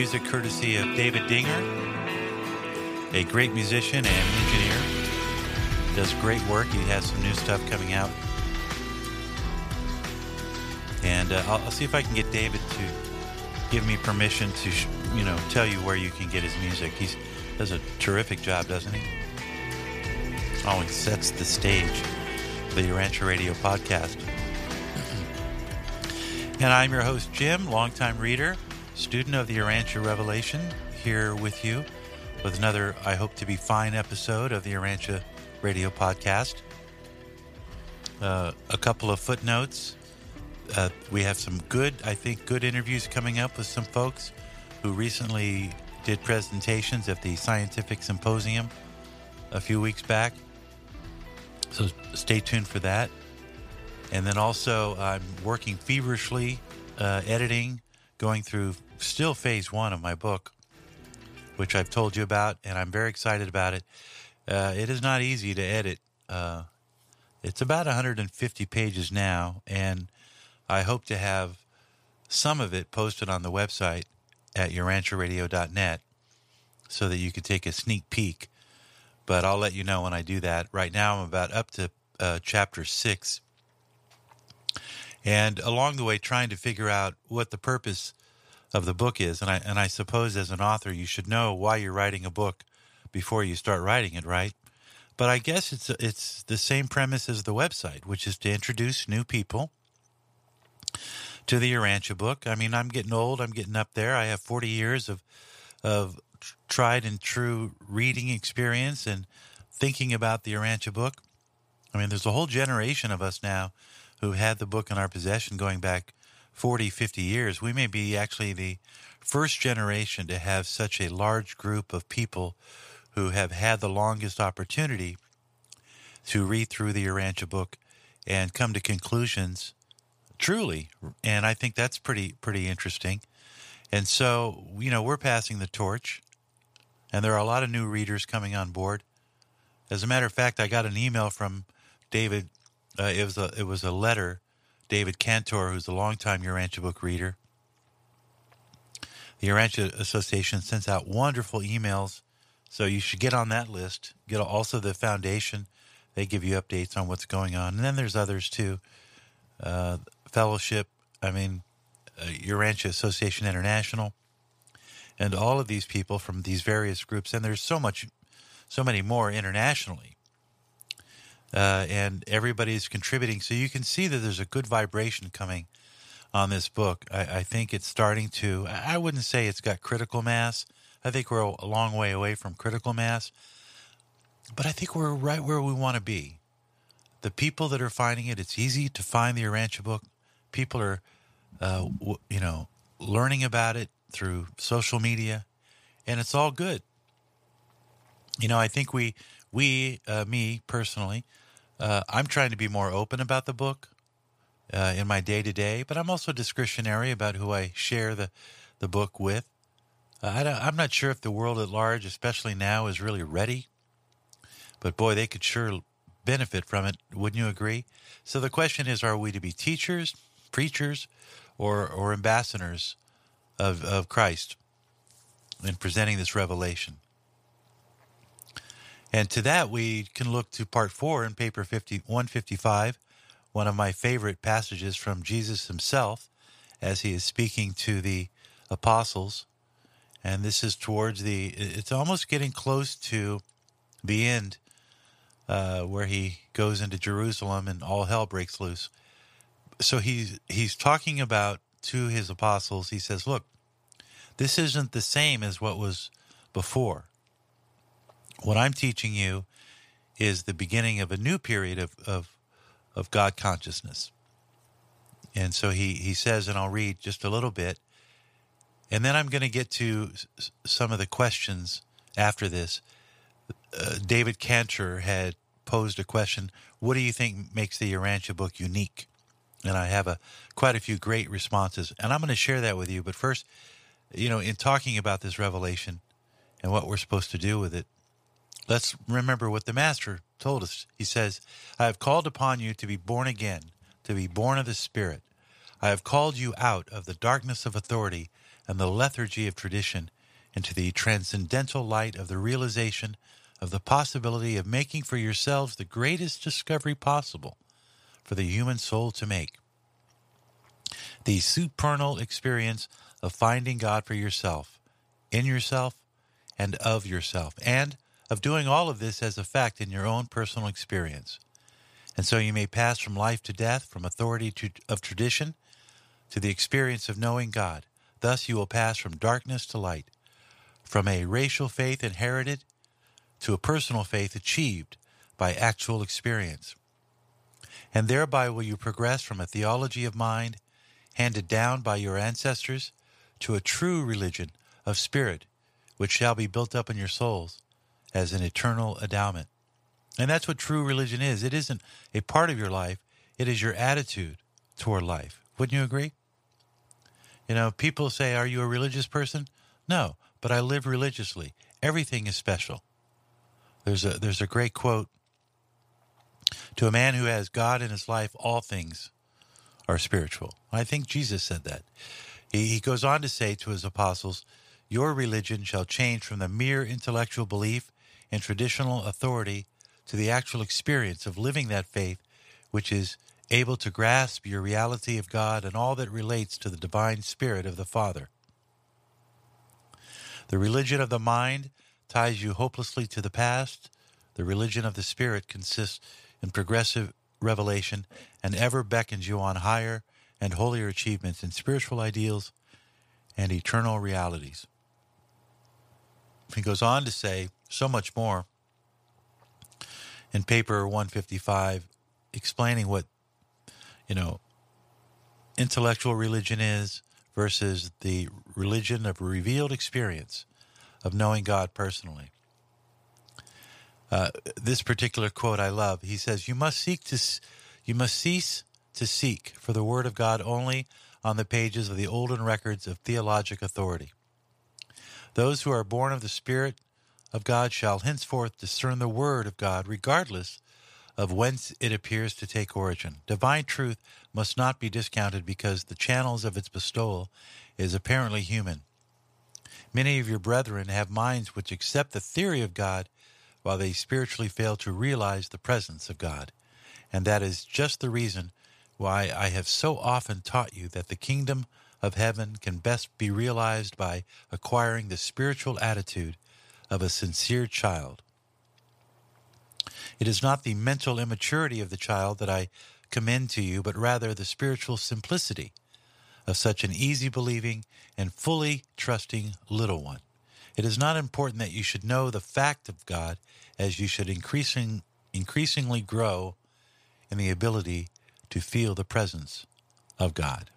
music courtesy of David Dinger, a great musician and engineer. Does great work. He has some new stuff coming out. And uh, I'll, I'll, see if I can get David to give me permission to, sh- you know, tell you where you can get his music. He does a terrific job, doesn't he? Always sets the stage for the Urantia Radio podcast. and I'm your host, Jim, longtime reader, student of the Urantia Revelation, here with you with another, I hope to be fine episode of the Urantia Radio podcast. Uh, a couple of footnotes. Uh, we have some good, I think, good interviews coming up with some folks who recently did presentations at the Scientific Symposium a few weeks back. So stay tuned for that. And then also, I'm working feverishly, uh, editing, going through still phase one of my book, which I've told you about, and I'm very excited about it. Uh, it is not easy to edit. Uh, it's about 150 pages now, and I hope to have some of it posted on the website at urantiaradio.net so that you can take a sneak peek. But I'll let you know when I do that. Right now, I'm about up to uh, chapter six. And along the way, trying to figure out what the purpose of the book is. And I, and I suppose as an author, you should know why you're writing a book before you start writing it, right? But I guess it's, it's the same premise as the website, which is to introduce new people to the Urantia book. I mean, I'm getting old. I'm getting up there. I have 40 years of of tried and true reading experience and thinking about the Urantia book. I mean, there's a whole generation of us now who had the book in our possession going back 40, 50 years. We may be actually the first generation to have such a large group of people who have had the longest opportunity to read through the Urantia book and come to conclusions truly and i think that's pretty pretty interesting and so you know we're passing the torch and there are a lot of new readers coming on board as a matter of fact i got an email from david uh, it was a it was a letter david cantor who's a longtime urantia book reader. The urantia association sends out wonderful emails so you should get on that list. Get also the foundation. They give you updates on what's going on. And then there's others too. Uh, Fellowship, I mean, uh, Urantia Association International, and all of these people from these various groups, and there's so much, so many more internationally, uh, and everybody's contributing. So you can see that there's a good vibration coming on this book. I, I think it's starting to. I wouldn't say it's got critical mass. I think we're a long way away from critical mass, but I think we're right where we want to be. The people that are finding it, it's easy to find the Urantia book people are, uh, w- you know, learning about it through social media, and it's all good. You know, I think we, we, uh, me personally, uh, I'm trying to be more open about the book uh, in my day to day, but I'm also discretionary about who I share the, the book with. I am not sure if the world at large, especially now, is really ready. But boy, they could sure benefit from it. Wouldn't you agree? So the question is are we to be teachers, preachers or, or ambassadors of, of Christ in presenting this revelation. And to that, we can look to part four in paper 50, 155, one of my favorite passages from Jesus himself as he is speaking to the apostles. And this is towards the, it's almost getting close to the end uh, where he goes into Jerusalem and all hell breaks loose so he's he's talking about to his apostles. He says, "Look, this isn't the same as what was before. What I'm teaching you is the beginning of a new period of of, of God consciousness." And so he he says, and I'll read just a little bit, and then I'm going to get to some of the questions after this. Uh, David Cantor had posed a question: What do you think makes the Urantia book unique? and I have a quite a few great responses, and I'm going to share that with you. But first, you know, in talking about this revelation and what we're supposed to do with it, let's remember what the Master told us. He says, "I have called upon you to be born again, to be born of the Spirit. I have called you out of the darkness of authority and the lethargy of tradition into the transcendental light of the realization of the possibility of making for yourselves the greatest discovery possible for the human soul to make. The supernal experience of finding God for yourself, in yourself, and of yourself, and of doing all of this as a fact in your own personal experience. And so you may pass from life to death, from authority to, of tradition, to the experience of knowing God. Thus you will pass from darkness to light, from a racial faith inherited to a personal faith achieved by actual experience. And thereby will you progress from a theology of mind handed down by your ancestors to a true religion of spirit, which shall be built up in your souls as an eternal endowment. And that's what true religion is. It isn't a part of your life, it is your attitude toward life. Wouldn't you agree? You know, people say, Are you a religious person? No, but I live religiously. Everything is special. There's a there's a great quote to a man who has God in his life, all things are spiritual. I think Jesus said that. He, he goes on to say to his apostles, Your religion shall change from the mere intellectual belief and traditional authority to the actual experience of living that faith, which is able to grasp your reality of God and all that relates to the divine spirit of the Father. The religion of the mind ties you hopelessly to the past. The religion of the spirit consists in progressive revelation and ever beckons you on higher and holier achievements in spiritual ideals and eternal realities. He goes on to say so much more in paper 155 explaining what you know intellectual religion is versus the religion of revealed experience of knowing God personally. Uh, this particular quote I love. He says, "You must seek to, you must cease to seek for the Word of God only on the pages of the olden records of theologic authority. Those who are born of the Spirit of God shall henceforth discern the Word of God, regardless of whence it appears to take origin. Divine truth must not be discounted because the channels of its bestowal is apparently human. Many of your brethren have minds which accept the theory of God while they spiritually fail to realize the presence of God. And that is just the reason why I have so often taught you that the kingdom of heaven can best be realized by acquiring the spiritual attitude of a sincere child. It is not the mental immaturity of the child that I commend to you, but rather the spiritual simplicity of such an easy believing and fully trusting little one. It is not important that you should know the fact of God as you should increasing, increasingly grow in the ability to feel the presence of God.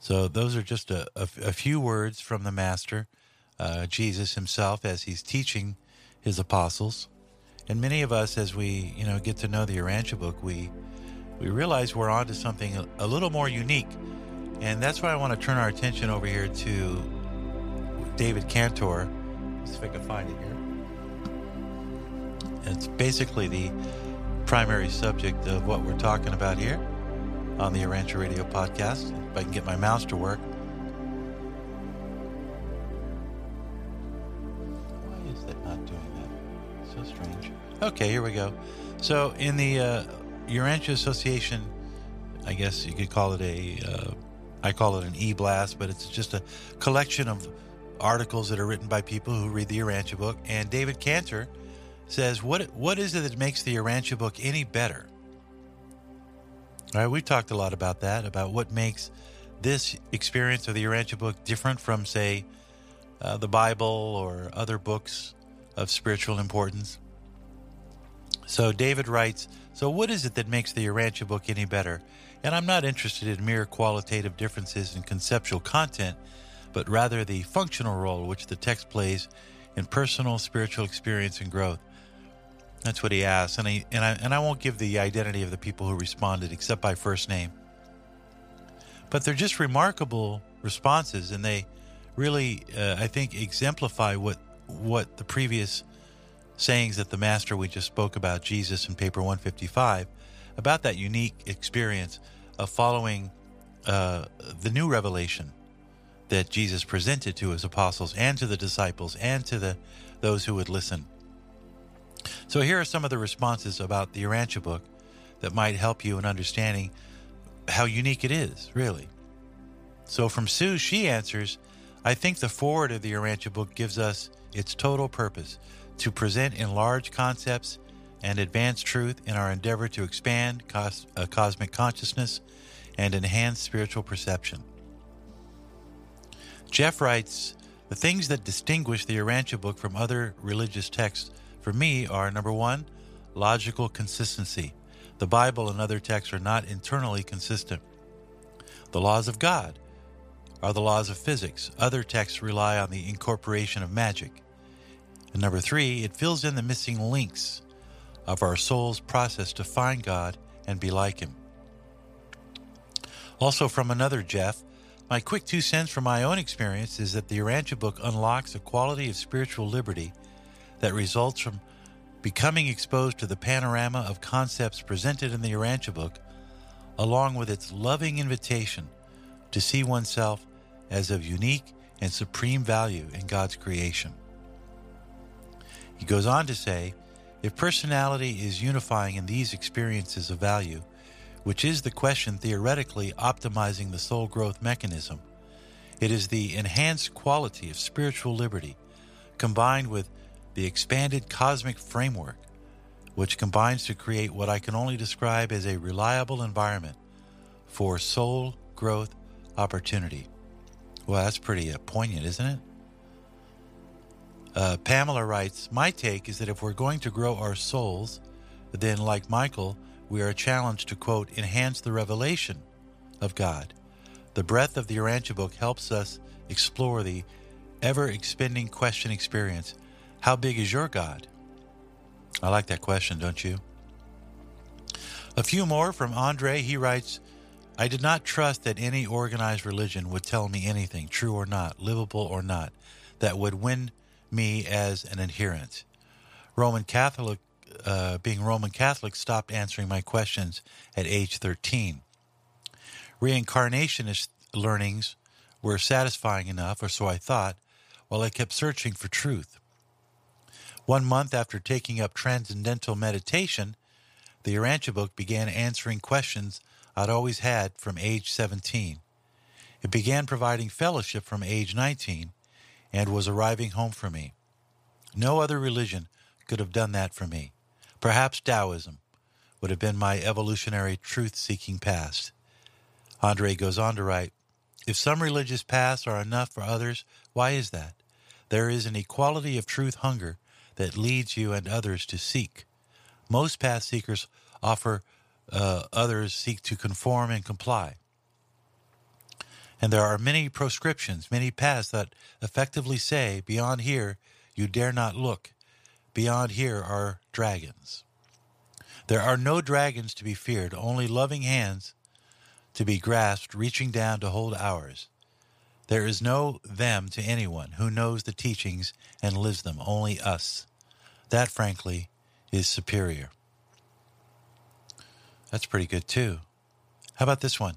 So, those are just a, a, a few words from the Master uh, Jesus himself as he's teaching his apostles. And many of us, as we you know get to know the Urantia book, we we realize we're onto something a, a little more unique, and that's why I want to turn our attention over here to David Cantor. Let's see if I can find it here. It's basically the primary subject of what we're talking about here on the Urantia Radio podcast. If I can get my mouse to work. Okay, here we go. So, in the uh, Urantia Association, I guess you could call it a, uh, I call it an e-blast, but it's just a collection of articles that are written by people who read the Urantia book. And David Cantor says, "What what is it that makes the Urantia book any better?" All right, we've talked a lot about that, about what makes this experience of the Urantia book different from, say, uh, the Bible or other books of spiritual importance. So David writes, So what is it that makes the Urantia book any better? And I'm not interested in mere qualitative differences in conceptual content, but rather the functional role which the text plays in personal spiritual experience and growth. That's what he asks, and, he, and, I, and I won't give the identity of the people who responded except by first name. But they're just remarkable responses, and they really, uh, I think, exemplify what what the previous sayings that the master we just spoke about, Jesus in paper 155, about that unique experience of following uh, the new revelation that Jesus presented to his apostles and to the disciples and to the those who would listen. So here are some of the responses about the Urantia book that might help you in understanding how unique it is, really. So from Sue, she answers, I think the foreword of the Urantia book gives us its total purpose to present enlarged concepts and advance truth in our endeavor to expand cos- uh, cosmic consciousness and enhance spiritual perception. Jeff writes, the things that distinguish the Urantia book from other religious texts for me are number one, logical consistency. The Bible and other texts are not internally consistent. The laws of God are the laws of physics. Other texts rely on the incorporation of magic. And number three, it fills in the missing links of our soul's process to find God and be like Him. Also, from another Jeff, my quick two cents from my own experience is that the Urantia book unlocks a quality of spiritual liberty that results from becoming exposed to the panorama of concepts presented in the Urantia book, along with its loving invitation to see oneself as of unique and supreme value in God's creation. He goes on to say, if personality is unifying in these experiences of value, which is the question theoretically optimizing the soul growth mechanism. It is the enhanced quality of spiritual liberty combined with the expanded cosmic framework, which combines to create what I can only describe as a reliable environment for soul growth opportunity. Well, that's pretty uh, poignant, isn't it? Uh, Pamela writes My take is that if we're going to grow our souls, then, like Michael, we are challenged to, quote, enhance the revelation of God. The breadth of the Urantia book helps us explore the ever expanding question experience How big is your God? I like that question, don't you? A few more from Andre. He writes, I did not trust that any organized religion would tell me anything, true or not, livable or not, that would win me as an adherent. Roman Catholic uh, being Roman Catholic, stopped answering my questions at age 13. Reincarnationist learnings were satisfying enough, or so I thought, while I kept searching for truth. One month after taking up transcendental meditation, the Urantia book began answering questions I'd always had from age 17. It began providing fellowship from age 19 and was arriving home for me. No other religion could have done that for me. Perhaps Taoism would have been my evolutionary truth seeking past. Andre goes on to write If some religious paths are enough for others, why is that? There is an equality of truth hunger that leads you and others to seek. Most path seekers offer uh, others seek to conform and comply. And there are many proscriptions, many paths that effectively say, beyond here, you dare not look. Beyond here are dragons. There are no dragons to be feared, only loving hands to be grasped, reaching down to hold ours. There is no them to anyone who knows the teachings and lives them, only us. That, frankly, is superior. That's pretty good, too. How about this one?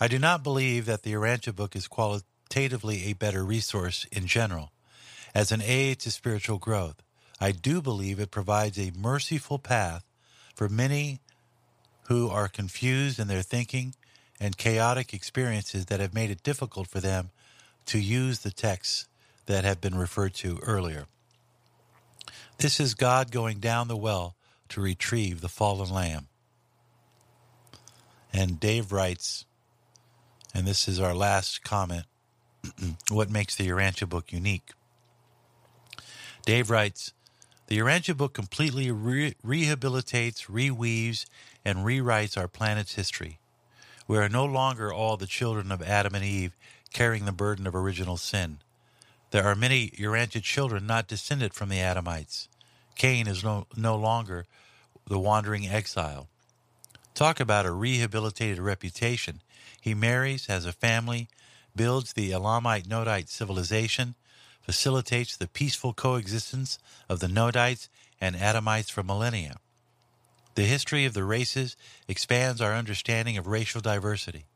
I do not believe that the Urantia book is qualitatively a better resource in general, as an aid to spiritual growth. I do believe it provides a merciful path for many who are confused in their thinking and chaotic experiences that have made it difficult for them to use the texts that have been referred to earlier. This is God going down the well to retrieve the fallen lamb. And Dave writes, and this is our last comment what makes the Urantia book unique? Dave writes, the Urantia book completely re- rehabilitates, reweaves, and rewrites our planet's history. We are no longer all the children of Adam and Eve carrying the burden of original sin. There are many Urantia children not descended from the Adamites. Cain is no, no longer the wandering exile. Talk about a rehabilitated reputation. He marries, has a family, builds the Elamite Nodite civilization, facilitates the peaceful coexistence of the Nodites and Adamites for millennia. The history of the races expands our understanding of racial diversity.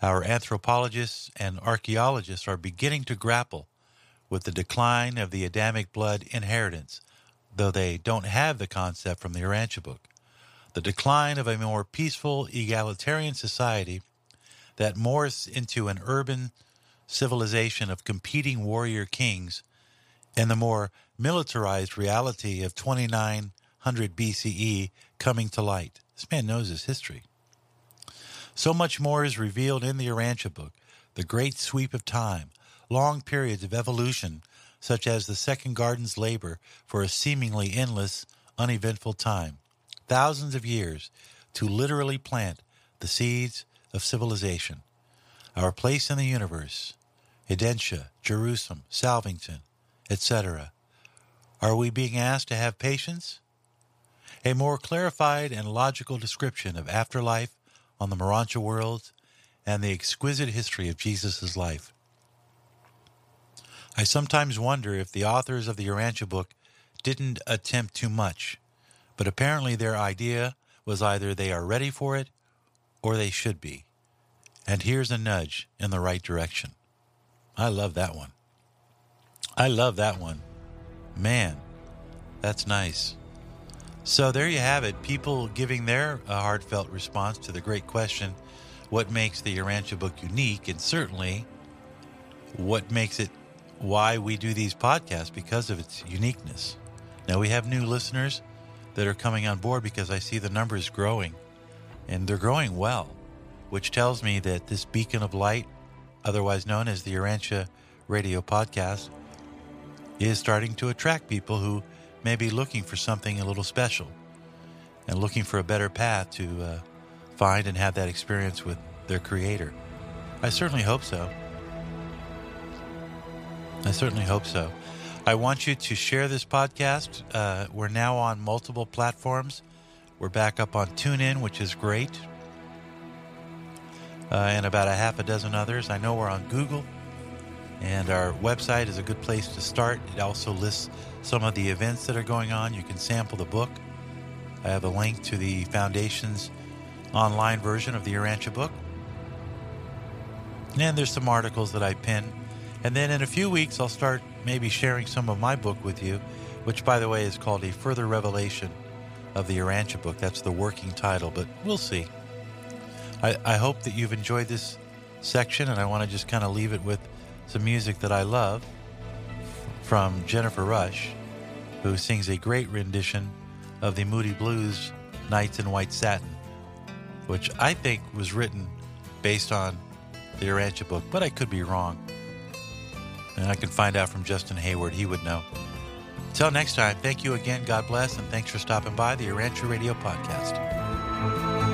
Our anthropologists and archaeologists are beginning to grapple with the decline of the Adamic blood inheritance, though they don't have the concept from the Urantia book. The decline of a more peaceful, egalitarian society that morphs into an urban civilization of competing warrior kings and the more militarized reality of 2900 BCE coming to light. This man knows his history. So much more is revealed in the Urantia book, the great sweep of time, long periods of evolution, such as the second garden's labor for a seemingly endless, uneventful time, thousands of years to literally plant the seeds of civilization, our place in the universe, Edentia, Jerusem, Salvington, etc. Are we being asked to have patience? A more clarified and logical description of afterlife on the Morontia world and the exquisite history of Jesus' life. I sometimes wonder if the authors of the Urantia book didn't attempt too much, but apparently their idea was either they are ready for it or they should be. And here's a nudge in the right direction. I love that one. I love that one. Man, that's nice. So there you have it. People giving their uh, heartfelt response to the great question what makes the Urantia book unique? And certainly what makes it why we do these podcasts because of its uniqueness. Now we have new listeners that are coming on board because I see the numbers growing and they're growing well, which tells me that this beacon of light, otherwise known as the Urantia Radio Podcast, is starting to attract people who may be looking for something a little special and looking for a better path to uh, find and have that experience with their creator. I certainly hope so. I certainly hope so. I want you to share this podcast. Uh, we're now on multiple platforms. We're back up on TuneIn, which is great, uh, and about a half a dozen others. I know we're on Google, and our website is a good place to start. It also lists some of the events that are going on. You can sample the book. I have a link to the Foundation's online version of the Urantia book. And there's some articles that I pin. And then in a few weeks, I'll start maybe sharing some of my book with you, which, by the way, is called A Further Revelation of the Urantia book. That's the working title, but we'll see. I, I hope that you've enjoyed this section, and I want to just kind of leave it with some music that I love from Jennifer Rush, who sings a great rendition of the Moody Blues Nights in White Satin, which I think was written based on the Urantia book, but I could be wrong. And I can find out from Justin Hayward, he would know. Until next time, thank you again, God bless, and thanks for stopping by the Urantia Radio Podcast.